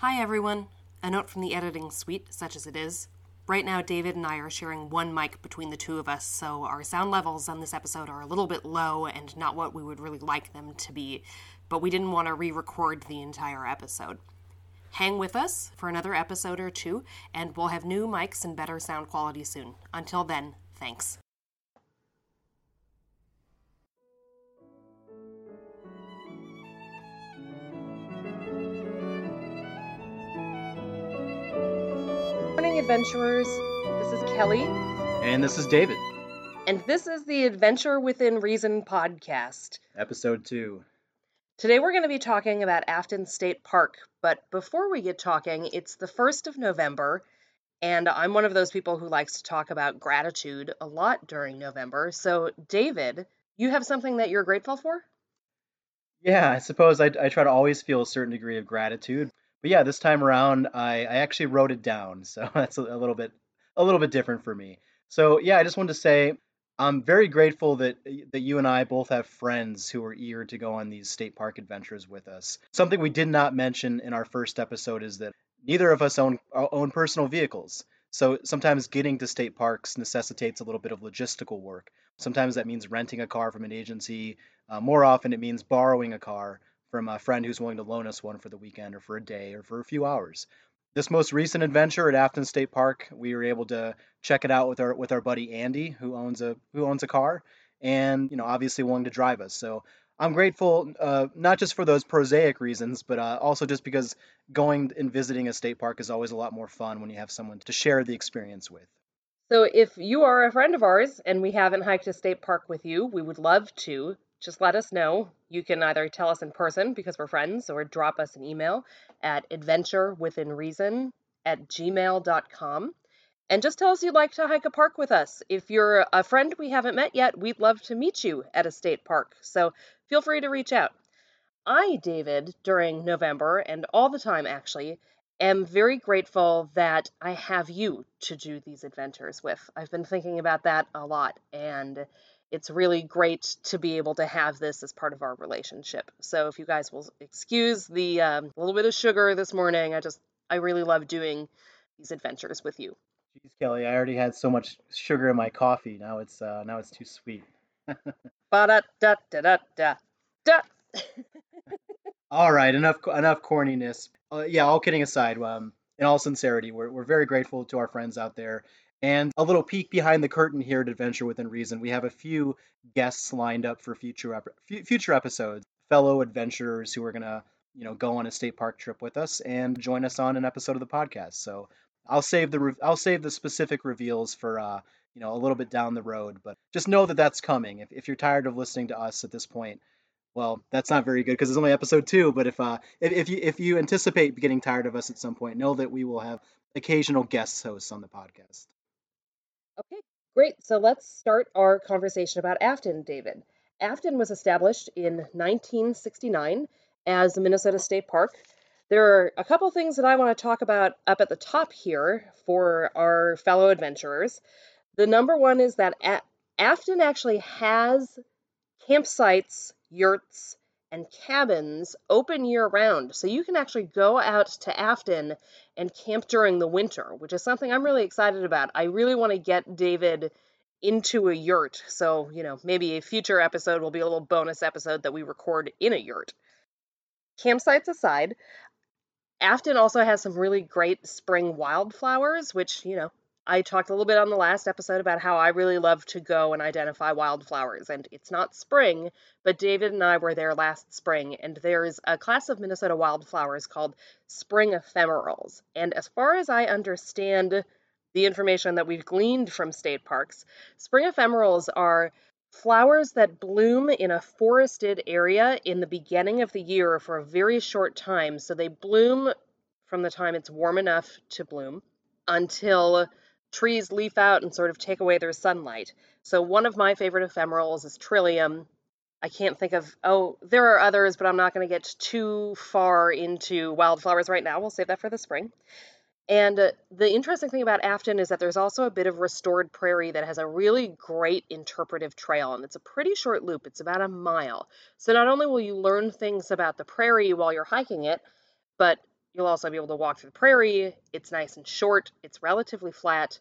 Hi, everyone. A note from the editing suite, such as it is. Right now, David and I are sharing one mic between the two of us, so our sound levels on this episode are a little bit low and not what we would really like them to be, but we didn't want to re record the entire episode. Hang with us for another episode or two, and we'll have new mics and better sound quality soon. Until then, thanks. Adventurers. This is Kelly. And this is David. And this is the Adventure Within Reason podcast. Episode 2. Today we're going to be talking about Afton State Park, but before we get talking, it's the 1st of November, and I'm one of those people who likes to talk about gratitude a lot during November. So, David, you have something that you're grateful for? Yeah, I suppose I, I try to always feel a certain degree of gratitude. But yeah, this time around, I, I actually wrote it down, so that's a, a little bit a little bit different for me. So yeah, I just wanted to say I'm very grateful that that you and I both have friends who are eager to go on these state park adventures with us. Something we did not mention in our first episode is that neither of us own own personal vehicles. So sometimes getting to state parks necessitates a little bit of logistical work. Sometimes that means renting a car from an agency. Uh, more often, it means borrowing a car from a friend who's willing to loan us one for the weekend or for a day or for a few hours. This most recent adventure at Afton State Park, we were able to check it out with our with our buddy Andy, who owns a who owns a car, and you know obviously willing to drive us. So I'm grateful uh, not just for those prosaic reasons, but uh, also just because going and visiting a state park is always a lot more fun when you have someone to share the experience with. So if you are a friend of ours and we haven't hiked a state park with you, we would love to just let us know. You can either tell us in person because we're friends or drop us an email at adventurewithinreason at gmail.com. And just tell us you'd like to hike a park with us. If you're a friend we haven't met yet, we'd love to meet you at a state park. So feel free to reach out. I, David, during November and all the time actually, am very grateful that I have you to do these adventures with. I've been thinking about that a lot and it's really great to be able to have this as part of our relationship. So if you guys will excuse the um, little bit of sugar this morning, I just I really love doing these adventures with you. Jeez, Kelly, I already had so much sugar in my coffee. Now it's uh, now it's too sweet. da da da da da. all right, enough enough corniness. Uh, yeah, all kidding aside, um, in all sincerity, we're we're very grateful to our friends out there and a little peek behind the curtain here at Adventure Within Reason. We have a few guests lined up for future ep- future episodes, fellow adventurers who are gonna you know go on a state park trip with us and join us on an episode of the podcast. So I'll save the re- I'll save the specific reveals for uh, you know a little bit down the road, but just know that that's coming. If if you're tired of listening to us at this point, well, that's not very good because it's only episode two. But if uh if, if you if you anticipate getting tired of us at some point, know that we will have occasional guest hosts on the podcast. Okay, great. So let's start our conversation about Afton, David. Afton was established in 1969 as the Minnesota State Park. There are a couple things that I want to talk about up at the top here for our fellow adventurers. The number one is that Afton actually has campsites, yurts, and cabins open year round. So you can actually go out to Afton and camp during the winter, which is something I'm really excited about. I really want to get David into a yurt. So, you know, maybe a future episode will be a little bonus episode that we record in a yurt. Campsites aside, Afton also has some really great spring wildflowers, which, you know, I talked a little bit on the last episode about how I really love to go and identify wildflowers. And it's not spring, but David and I were there last spring, and there's a class of Minnesota wildflowers called spring ephemerals. And as far as I understand the information that we've gleaned from state parks, spring ephemerals are flowers that bloom in a forested area in the beginning of the year for a very short time. So they bloom from the time it's warm enough to bloom until trees leaf out and sort of take away their sunlight. So one of my favorite ephemerals is Trillium. I can't think of oh, there are others, but I'm not going to get too far into wildflowers right now. We'll save that for the spring. And uh, the interesting thing about Afton is that there's also a bit of restored prairie that has a really great interpretive trail, and it's a pretty short loop. It's about a mile. So not only will you learn things about the prairie while you're hiking it, but You'll also be able to walk through the prairie. It's nice and short, it's relatively flat.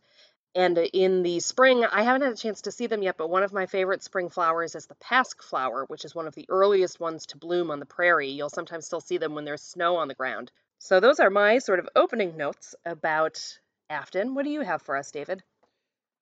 And in the spring, I haven't had a chance to see them yet, but one of my favorite spring flowers is the pasque flower, which is one of the earliest ones to bloom on the prairie. You'll sometimes still see them when there's snow on the ground. So those are my sort of opening notes about Afton. What do you have for us, David?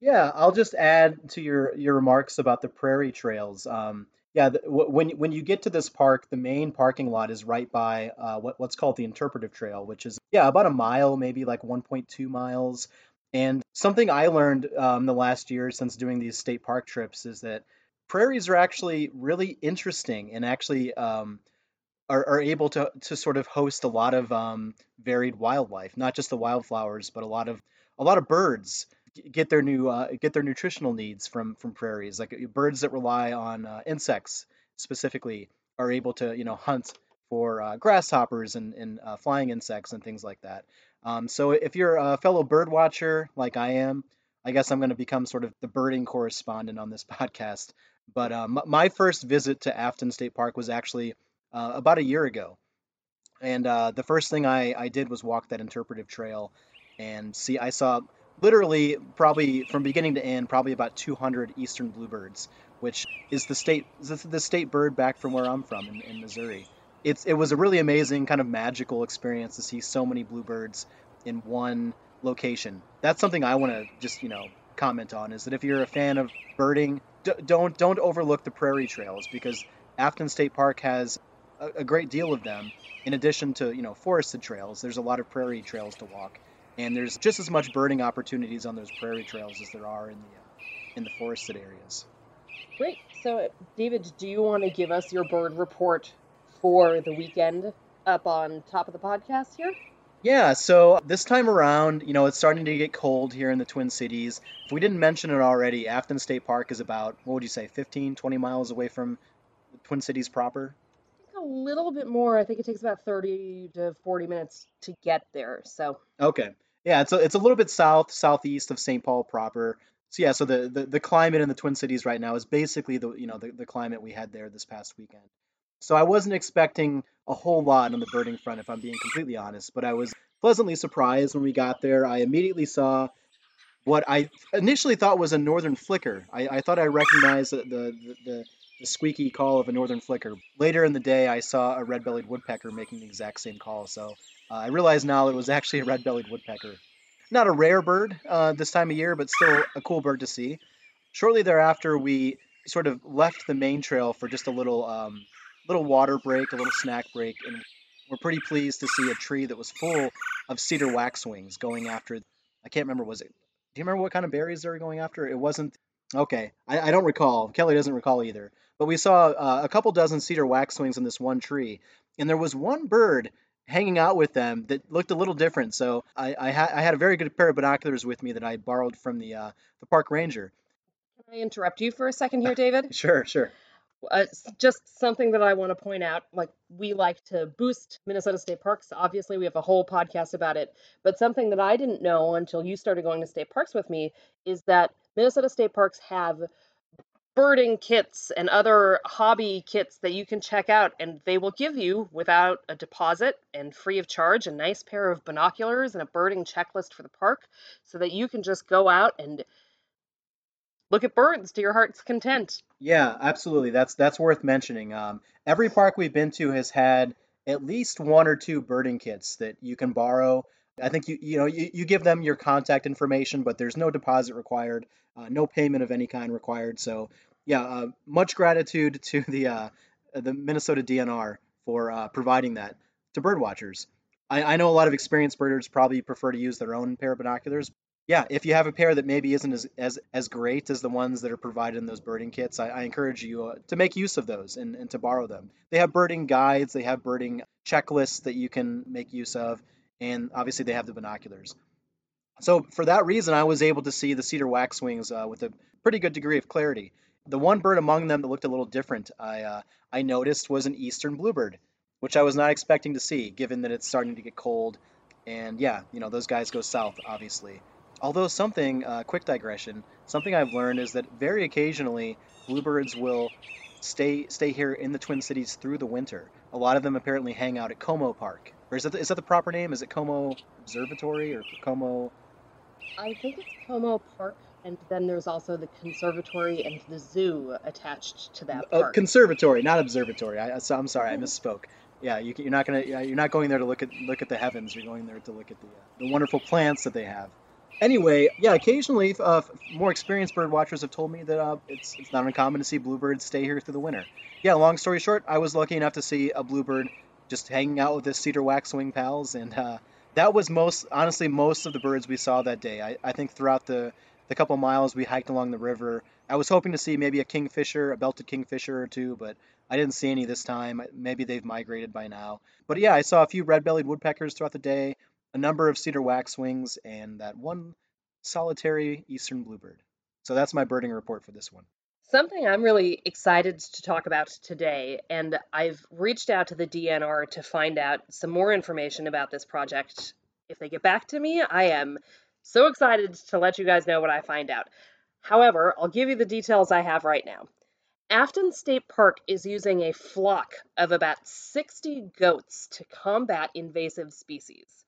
Yeah, I'll just add to your your remarks about the prairie trails. Um, yeah, the, when when you get to this park, the main parking lot is right by uh, what what's called the Interpretive Trail, which is yeah about a mile, maybe like 1.2 miles. And something I learned um, the last year since doing these state park trips is that prairies are actually really interesting and actually um, are, are able to to sort of host a lot of um, varied wildlife, not just the wildflowers, but a lot of a lot of birds get their new uh, get their nutritional needs from from prairies. Like uh, birds that rely on uh, insects specifically are able to you know hunt for uh, grasshoppers and, and uh, flying insects and things like that. Um, so if you're a fellow bird watcher like I am, I guess I'm going to become sort of the birding correspondent on this podcast. But uh, my first visit to Afton State Park was actually about a year ago. And the first thing I, I did was walk that interpretive trail and see, I saw literally probably from beginning to end, probably about 200 eastern bluebirds, which is the state the, state bird back from where I'm from in, in Missouri. It's it was a really amazing kind of magical experience to see so many bluebirds in one location. That's something I want to just you know comment on is that if you're a fan of birding, d- don't don't overlook the prairie trails because Afton State Park has a, a great deal of them. In addition to you know forested trails, there's a lot of prairie trails to walk, and there's just as much birding opportunities on those prairie trails as there are in the uh, in the forested areas. Great. So, David, do you want to give us your bird report for the weekend up on top of the podcast here? Yeah, so this time around, you know, it's starting to get cold here in the Twin Cities. If we didn't mention it already, Afton State Park is about, what would you say, 15, 20 miles away from the Twin Cities proper? A little bit more. I think it takes about 30 to 40 minutes to get there. So, Okay. Yeah, it's a, it's a little bit south, southeast of St. Paul proper. So yeah, so the, the, the climate in the Twin Cities right now is basically the you know the, the climate we had there this past weekend. So I wasn't expecting a whole lot on the birding front, if I'm being completely honest, but I was pleasantly surprised when we got there. I immediately saw what I initially thought was a northern flicker. I, I thought I recognized the, the, the, the squeaky call of a northern flicker. Later in the day, I saw a red-bellied woodpecker making the exact same call. So uh, I realize now it was actually a red-bellied woodpecker. Not a rare bird uh, this time of year, but still a cool bird to see. Shortly thereafter, we sort of left the main trail for just a little um, little water break, a little snack break, and we're pretty pleased to see a tree that was full of cedar waxwings going after. I can't remember was it. Do you remember what kind of berries they were going after? It wasn't. Okay, I, I don't recall. Kelly doesn't recall either. But we saw uh, a couple dozen cedar waxwings in this one tree, and there was one bird hanging out with them that looked a little different. So I I, ha- I had a very good pair of binoculars with me that I borrowed from the uh, the park ranger. can I interrupt you for a second here, David? Sure, sure. Uh, just something that I want to point out. Like, we like to boost Minnesota State Parks. Obviously, we have a whole podcast about it. But something that I didn't know until you started going to state parks with me is that Minnesota State Parks have birding kits and other hobby kits that you can check out, and they will give you, without a deposit and free of charge, a nice pair of binoculars and a birding checklist for the park so that you can just go out and look at birds to your heart's content. Yeah, absolutely. That's that's worth mentioning. Um, every park we've been to has had at least one or two birding kits that you can borrow. I think you you know you, you give them your contact information, but there's no deposit required, uh, no payment of any kind required. So yeah, uh, much gratitude to the uh, the Minnesota DNR for uh, providing that to bird watchers. I, I know a lot of experienced birders probably prefer to use their own pair of binoculars, yeah, if you have a pair that maybe isn't as as, as great as the ones that are provided in those birding kits, I, I encourage you uh, to make use of those and, and to borrow them. They have birding guides, they have birding checklists that you can make use of, and obviously they have the binoculars. So for that reason, I was able to see the cedar waxwings uh, with a pretty good degree of clarity. The one bird among them that looked a little different, I uh, I noticed was an eastern bluebird, which I was not expecting to see, given that it's starting to get cold. And yeah, you know those guys go south, obviously. Although something, uh, quick digression, something I've learned is that very occasionally bluebirds will stay stay here in the Twin Cities through the winter. A lot of them apparently hang out at Como Park, Or is that the, is that the proper name? Is it Como Observatory or Como? I think it's Como Park, and then there's also the conservatory and the zoo attached to that Oh, park. conservatory, not observatory. I, so I'm sorry, I misspoke. Yeah, you, you're not gonna. You're not going there to look at look at the heavens. You're going there to look at the uh, the wonderful plants that they have. Anyway, yeah, occasionally uh, more experienced bird watchers have told me that uh, it's it's not uncommon to see bluebirds stay here through the winter. Yeah, long story short, I was lucky enough to see a bluebird just hanging out with his cedar waxwing pals, and uh, that was most honestly most of the birds we saw that day. I, I think throughout the the couple miles we hiked along the river, I was hoping to see maybe a kingfisher, a belted kingfisher or two, but I didn't see any this time. Maybe they've migrated by now. But yeah, I saw a few red-bellied woodpeckers throughout the day, a number of cedar waxwings, and that one solitary eastern bluebird. So that's my birding report for this one. Something I'm really excited to talk about today, and I've reached out to the DNR to find out some more information about this project. If they get back to me, I am so excited to let you guys know what I find out. However, I'll give you the details I have right now. Afton State Park is using a flock of about 60 goats to combat invasive species.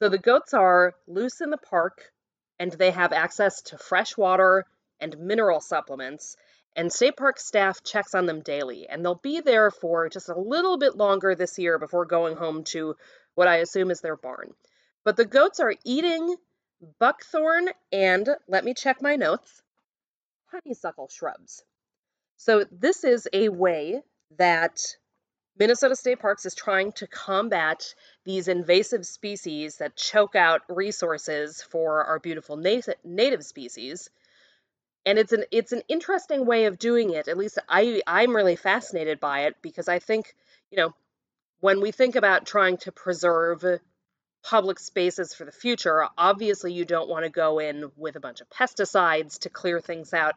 So the goats are loose in the park and they have access to fresh water and mineral supplements. And state park staff checks on them daily, and they'll be there for just a little bit longer this year before going home to what I assume is their barn. But the goats are eating buckthorn and, let me check my notes, honeysuckle shrubs. So, this is a way that Minnesota State Parks is trying to combat these invasive species that choke out resources for our beautiful nat- native species. And it's an it's an interesting way of doing it. At least I I'm really fascinated by it because I think, you know, when we think about trying to preserve public spaces for the future, obviously you don't want to go in with a bunch of pesticides to clear things out.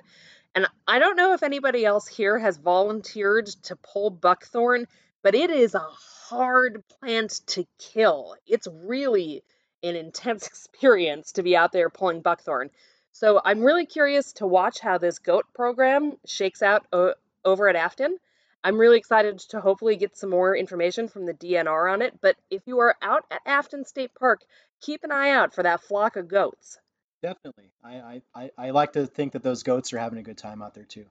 And I don't know if anybody else here has volunteered to pull buckthorn, but it is a hard plant to kill. It's really an intense experience to be out there pulling buckthorn. So I'm really curious to watch how this goat program shakes out o- over at Afton. I'm really excited to hopefully get some more information from the DNR on it. But if you are out at Afton State Park, keep an eye out for that flock of goats. Definitely. I, I, I, like to think that those goats are having a good time out there too.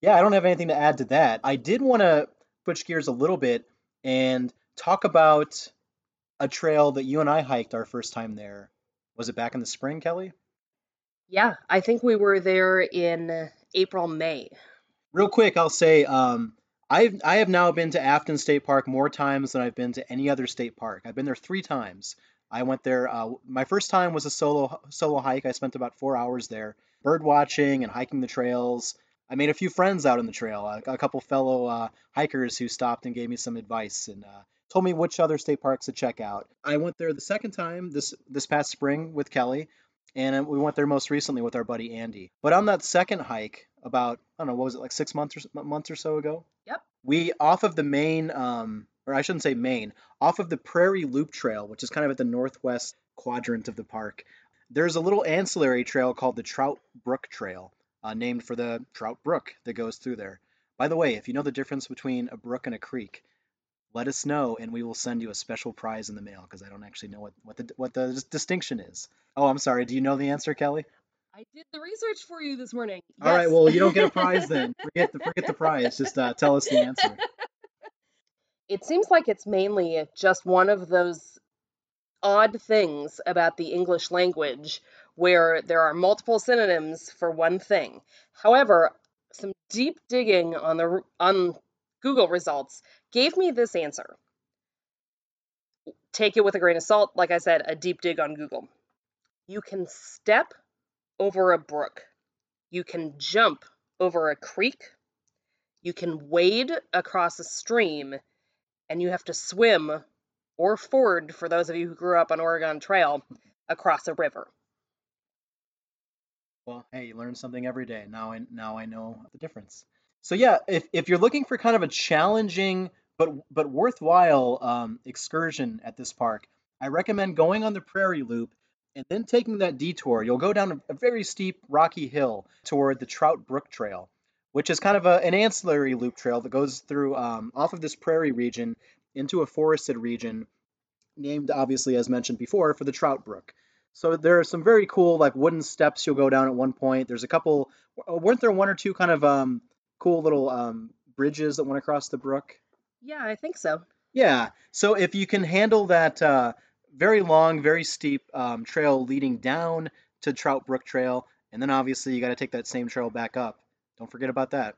Yeah, I don't have anything to add to that. I did want to switch gears a little bit and talk about a trail that you and I hiked our first time there. Was it back in the spring, Kelly? Yeah, I think we were there in April, May. Real quick, I'll say um, I've I have now been to Afton State Park more times than I've been to any other state park. I've been there three times. I went there. Uh, my first time was a solo solo hike. I spent about four hours there, bird watching and hiking the trails. I made a few friends out on the trail. A, a couple fellow uh, hikers who stopped and gave me some advice and uh, told me which other state parks to check out. I went there the second time this this past spring with Kelly, and we went there most recently with our buddy Andy. But on that second hike, about I don't know what was it like six months or months or so ago. Yep. We off of the main, um, or I shouldn't say main, off of the Prairie Loop Trail, which is kind of at the northwest quadrant of the park. There's a little ancillary trail called the Trout Brook Trail, uh, named for the Trout Brook that goes through there. By the way, if you know the difference between a brook and a creek, let us know and we will send you a special prize in the mail because I don't actually know what, what the what the distinction is. Oh, I'm sorry. Do you know the answer, Kelly? I did the research for you this morning. All right. Well, you don't get a prize then. Forget the forget the prize. Just uh, tell us the answer. It seems like it's mainly just one of those odd things about the English language where there are multiple synonyms for one thing. However, some deep digging on the on Google results gave me this answer. Take it with a grain of salt, like I said, a deep dig on Google. You can step over a brook. You can jump over a creek. You can wade across a stream and you have to swim or ford for those of you who grew up on Oregon Trail across a river. Well, hey, you learn something every day. Now I now I know the difference. So yeah, if if you're looking for kind of a challenging but but worthwhile um, excursion at this park, I recommend going on the Prairie Loop and then taking that detour. You'll go down a, very steep rocky hill toward the Trout Brook Trail, which is kind of a, an ancillary loop trail that goes through um, off of this prairie region into a forested region named obviously as mentioned before for the Trout Brook. So there are some very cool like wooden steps you'll go down at one point. There's a couple. Weren't there one or two kind of um, cool little um, bridges that went across the brook? Yeah, I think so. Yeah. So if you can handle that uh, very long, very steep um, trail leading down to Trout Brook Trail, and then obviously you got to take that same trail back up. Don't forget about that.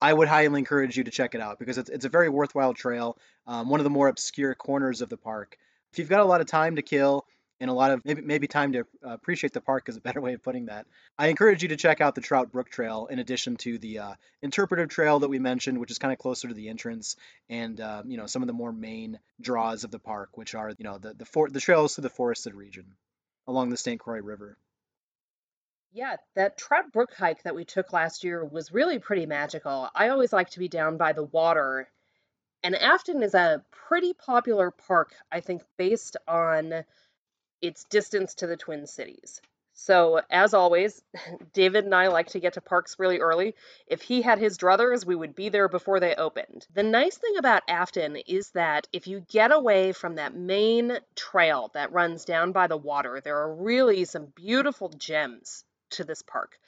I would highly encourage you to check it out because it's, it's a very worthwhile trail, um, one of the more obscure corners of the park. If you've got a lot of time to kill and a lot of maybe maybe time to uh, appreciate the park is a better way of putting that. I encourage you to check out the Trout Brook Trail in addition to the uh, interpretive trail that we mentioned, which is kind of closer to the entrance, and uh, you know some of the more main draws of the park, which are you know the the, for- the trails through the forested region along the St. Croix River. Yeah, that Trout Brook hike that we took last year was really pretty magical. I always like to be down by the water, and Afton is a pretty popular park, I think, based on its distance to the Twin Cities. So, as always, David and I like to get to parks really early. If he had his druthers, we would be there before they opened. The nice thing about Afton is that if you get away from that main trail that runs down by the water, there are really some beautiful gems to this park.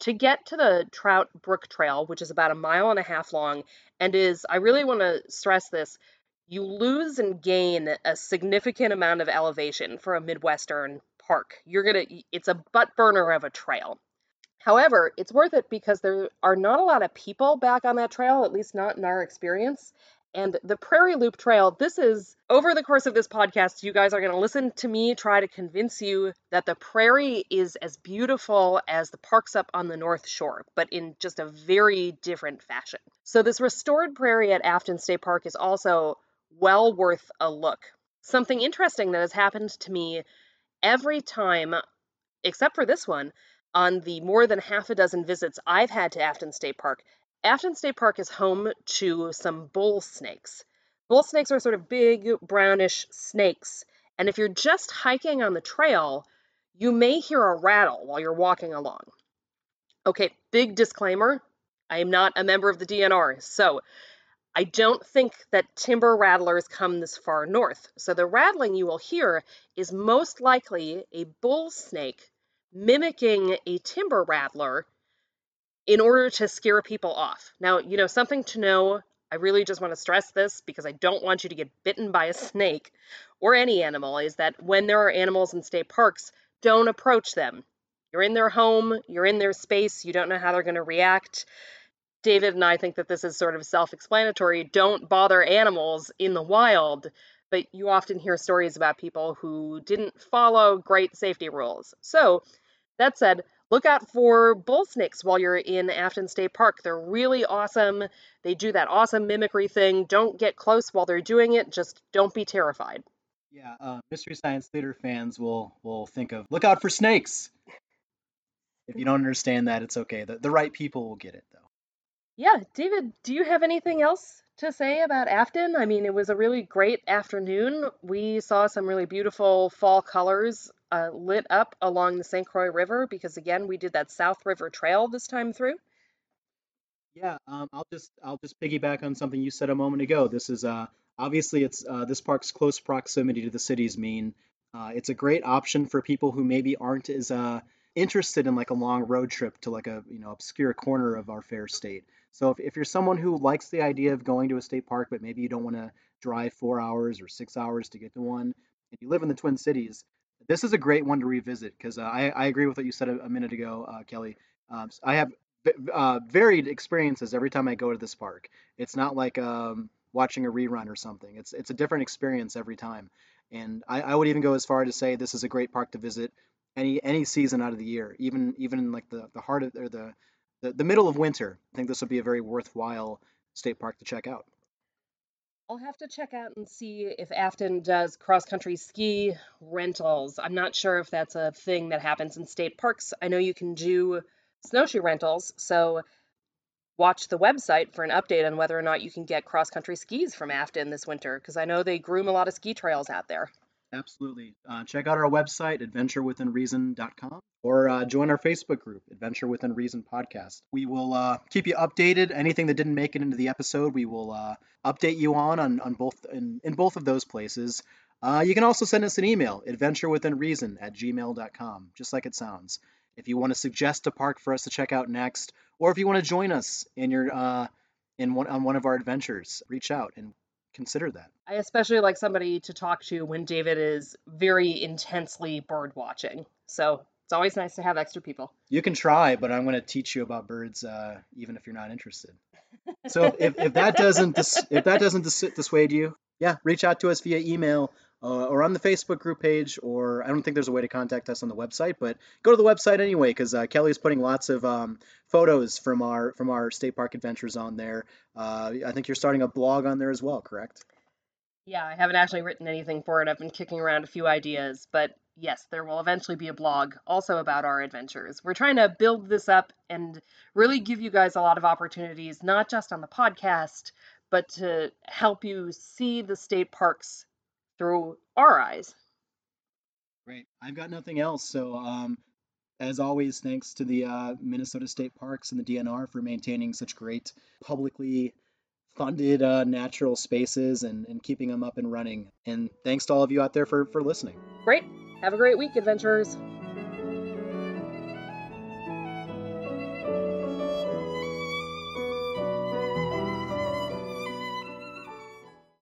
To get to the Trout Brook Trail, which is about a mile and a half long, and is, I really want to stress this, you lose and gain a significant amount of elevation for a Midwestern park. You're going to, it's a butt burner of a trail. However, it's worth it because there are not a lot of people back on that trail, at least not in our experience. And the Prairie Loop Trail, this is over the course of this podcast, you guys are going to listen to me try to convince you that the prairie is as beautiful as the parks up on the North Shore, but in just a very different fashion. So, this restored prairie at Afton State Park is also well worth a look. Something interesting that has happened to me every time, except for this one, on the more than half a dozen visits I've had to Afton State Park Afton State Park is home to some bull snakes. Bull snakes are sort of big, brownish snakes, and if you're just hiking on the trail, you may hear a rattle while you're walking along. Okay, big disclaimer I am not a member of the DNR, so I don't think that timber rattlers come this far north. So the rattling you will hear is most likely a bull snake mimicking a timber rattler in order to scare people off. Now, you know, something to know, I really just want to stress this because I don't want you to get bitten by a snake or any animal, is that when there are animals in state parks, don't approach them. You're in their home, you're in their space, you don't know how they're going to react. David and I think that this is sort of self explanatory. Don't bother animals in the wild, but you often hear stories about people who didn't follow great safety rules. So, that said, look out for bull snakes while you're in Afton State Park. They're really awesome. They do that awesome mimicry thing. Don't get close while they're doing it. Just don't be terrified. Yeah, uh, Mystery Science Theater fans will will think of look out for snakes. If you don't understand that, it's okay. The, the right people will get it though. Yeah, David, do you have anything else to say about Afton? I mean, it was a really great afternoon. We saw some really beautiful fall colors uh, lit up along the St. Croix River because again we did that South River Trail this time through. Yeah, um, I'll just I'll just piggyback on something you said a moment ago. This is uh, obviously it's uh, this park's close proximity to the cities mean uh, it's a great option for people who maybe aren't as uh, interested in like a long road trip to like a you know obscure corner of our fair state. So if, if you're someone who likes the idea of going to a state park, but maybe you don't want to drive four hours or six hours to get to one, and you live in the Twin Cities, this is a great one to revisit because uh, I, I agree with what you said a, a minute ago, uh, Kelly. Um, I have uh, varied experiences every time I go to this park. It's not like um, watching a rerun or something. It's it's a different experience every time. And I, I would even go as far as to say this is a great park to visit any any season out of the year, even even in like the, the heart of or the, the the middle of winter. I think this would be a very worthwhile state park to check out. I'll have to check out and see if Afton does cross country ski rentals. I'm not sure if that's a thing that happens in state parks. I know you can do snowshoe rentals, so watch the website for an update on whether or not you can get cross country skis from Afton this winter because I know they groom a lot of ski trails out there. Absolutely. Uh, check out our website, adventurewithinreason.com, or uh, join our Facebook group, Adventure Within Reason Podcast. We will uh, keep you updated. Anything that didn't make it into the episode, we will uh, update you on on, on both in, in both of those places. Uh, you can also send us an email, adventurewithinreason at gmail.com, just like it sounds. If you want to suggest a park for us to check out next, or if you want to join us in your uh, in one on one of our adventures, reach out and consider that. I especially like somebody to talk to when David is very intensely bird watching. So it's always nice to have extra people. You can try, but I'm going to teach you about birds, uh, even if you're not interested. So if, if that doesn't dis- if that doesn't dis- dissuade you, yeah, reach out to us via email uh, or on the Facebook group page, or I don't think there's a way to contact us on the website, but go to the website anyway because uh, is putting lots of um, photos from our from our state park adventures on there. Uh, I think you're starting a blog on there as well, correct? Yeah, I haven't actually written anything for it. I've been kicking around a few ideas, but yes, there will eventually be a blog also about our adventures. We're trying to build this up and really give you guys a lot of opportunities, not just on the podcast, but to help you see the state parks through our eyes. Great. I've got nothing else. So, um, as always, thanks to the uh, Minnesota State Parks and the DNR for maintaining such great publicly funded uh, natural spaces and, and keeping them up and running. And thanks to all of you out there for, for listening. Great. Have a great week, adventurers.